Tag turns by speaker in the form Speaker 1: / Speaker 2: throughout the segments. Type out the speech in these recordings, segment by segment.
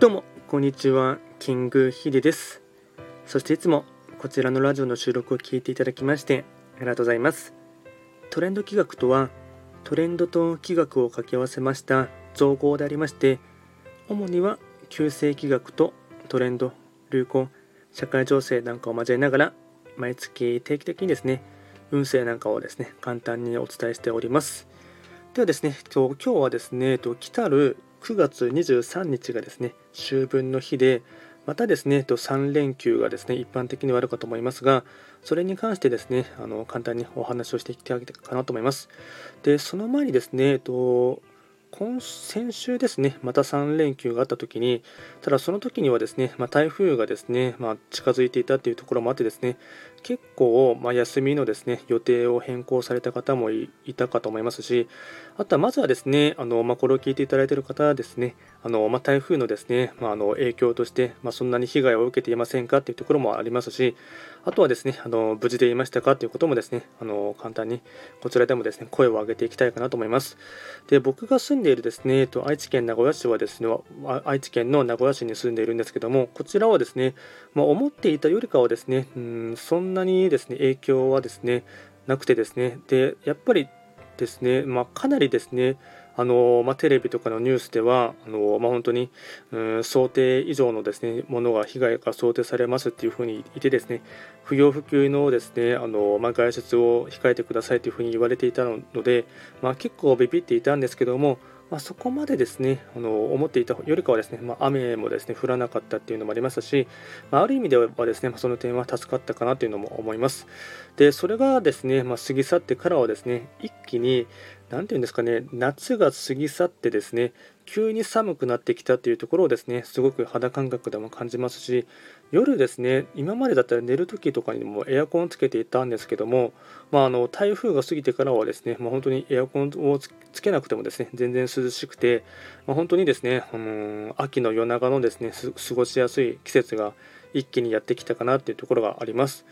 Speaker 1: どうもこんにちはキングヒデです。そしていつもこちらのラジオの収録を聞いていただきましてありがとうございます。トレンド企画とはトレンドと企画を掛け合わせました造語でありまして主には旧世企画とトレンド流行社会情勢なんかを交えながら毎月定期的にですね運勢なんかをですね簡単にお伝えしております。ではですね今日はですね来たる9月23日がですね秋分の日でまたですね3連休がですね一般的にはあるかと思いますがそれに関してですねあの簡単にお話をしていきたいかなと思います。でその前にですねと今先週ですね、また3連休があったときに、ただその時にはですね、まあ、台風がですね、まあ、近づいていたというところもあってですね、結構、まあ、休みのですね予定を変更された方もいたかと思いますし、あとはまずはですね、あのまあ、これを聞いていただいている方はですね、あのま、台風のですね、まあ、の影響として、ま、そんなに被害を受けていませんかというところもありますし、あとはですね、あの無事でいましたかということもですね、あの簡単にこちらでもですね、声を上げていきたいかなと思います。で、僕が住んでいるですね、と愛知県名古屋市はですね、愛知県の名古屋市に住んでいるんですけども、こちらはですね、まあ、思っていたよりかはですね、うんそんなにですね、影響はですね、なくてですね、で、やっぱりですね、まあ、かなりですね、あのまあ、テレビとかのニュースではあの、まあ、本当に、うん、想定以上のですねものが被害が想定されますっていうふうにいてですね不要不急のですねあの、まあ、外出を控えてくださいというふうに言われていたので、まあ、結構ビビっていたんですけどもまあ、そこまでですねあの思っていたよりかはですね、まあ、雨もですね降らなかったっていうのもありますし、まあ、ある意味ではですねまその点は助かったかなというのも思います。でそれがですね、ま過ぎ去ってからはですね一気に何て言うんですかね夏が過ぎ去ってですね急に寒くなってきたというところをですねすごく肌感覚でも感じますし夜ですね今までだったら寝る時とかにもエアコンをつけていたんですけども、まあ、あの台風が過ぎてからはですね、まあ、本当にエアコンをつけなくてもですね全然涼しくて、まあ、本当にですね、あの秋の夜長のですね過ごしやすい季節が一気にやってきたかなっていうところがあります。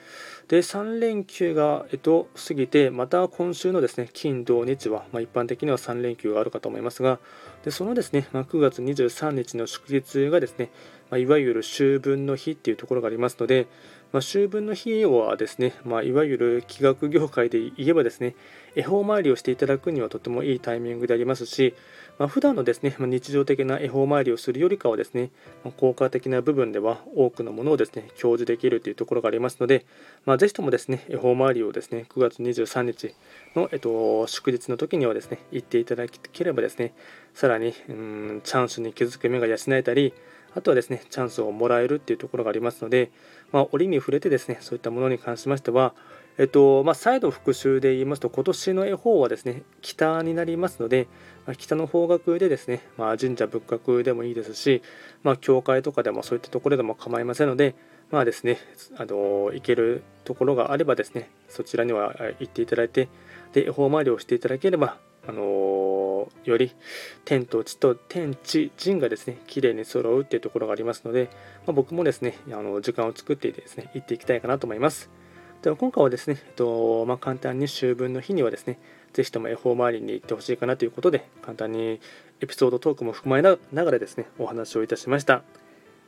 Speaker 1: で、3連休が、えっと、過ぎて、また今週のですね、金、土、日は、まあ、一般的には3連休があるかと思いますが、でそのですね、まあ、9月23日の祝日がですね、まあ、いわゆる秋分の日っていうところがありますので、まあ、秋分の日はですね、まあ、いわゆる企画業界で言えばですね、恵方参りをしていただくにはとてもいいタイミングでありますし、まあ、普段のですね、ま、日常的な恵方参りをするよりかはですね、ま、効果的な部分では多くのものをですね、享受できるというところがありますので、まあ、ぜひともですね、恵方参りをですね、9月23日の、えっと、祝日の時にはですね、行っていただければですね、さらにうんチャンスに気づく目が養えたり、あとはですね、チャンスをもらえるっていうところがありますので、まあ、折に触れてですね、そういったものに関しましては、えっとまあ、再度復習で言いますと、今年の絵本はですね、北になりますので、まあ、北の方角でですね、まあ、神社仏閣でもいいですし、まあ、教会とかでもそういったところでも構いませんので、まあですね、あの行けるところがあればですね、そちらには行っていただいて、で、恵方参りをしていただければ、あのより天と地と天地人がですね綺麗に揃うっていうところがありますので、まあ、僕もですねあの時間を作ってですね行っていきたいかなと思います。では今回はですね、えっとまあ、簡単に秋分の日にはですねぜひとも恵方周りに行ってほしいかなということで簡単にエピソードトークも含まれながらですねお話をいたしました。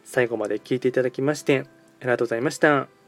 Speaker 1: 最後まで聞いていただきましてありがとうございました。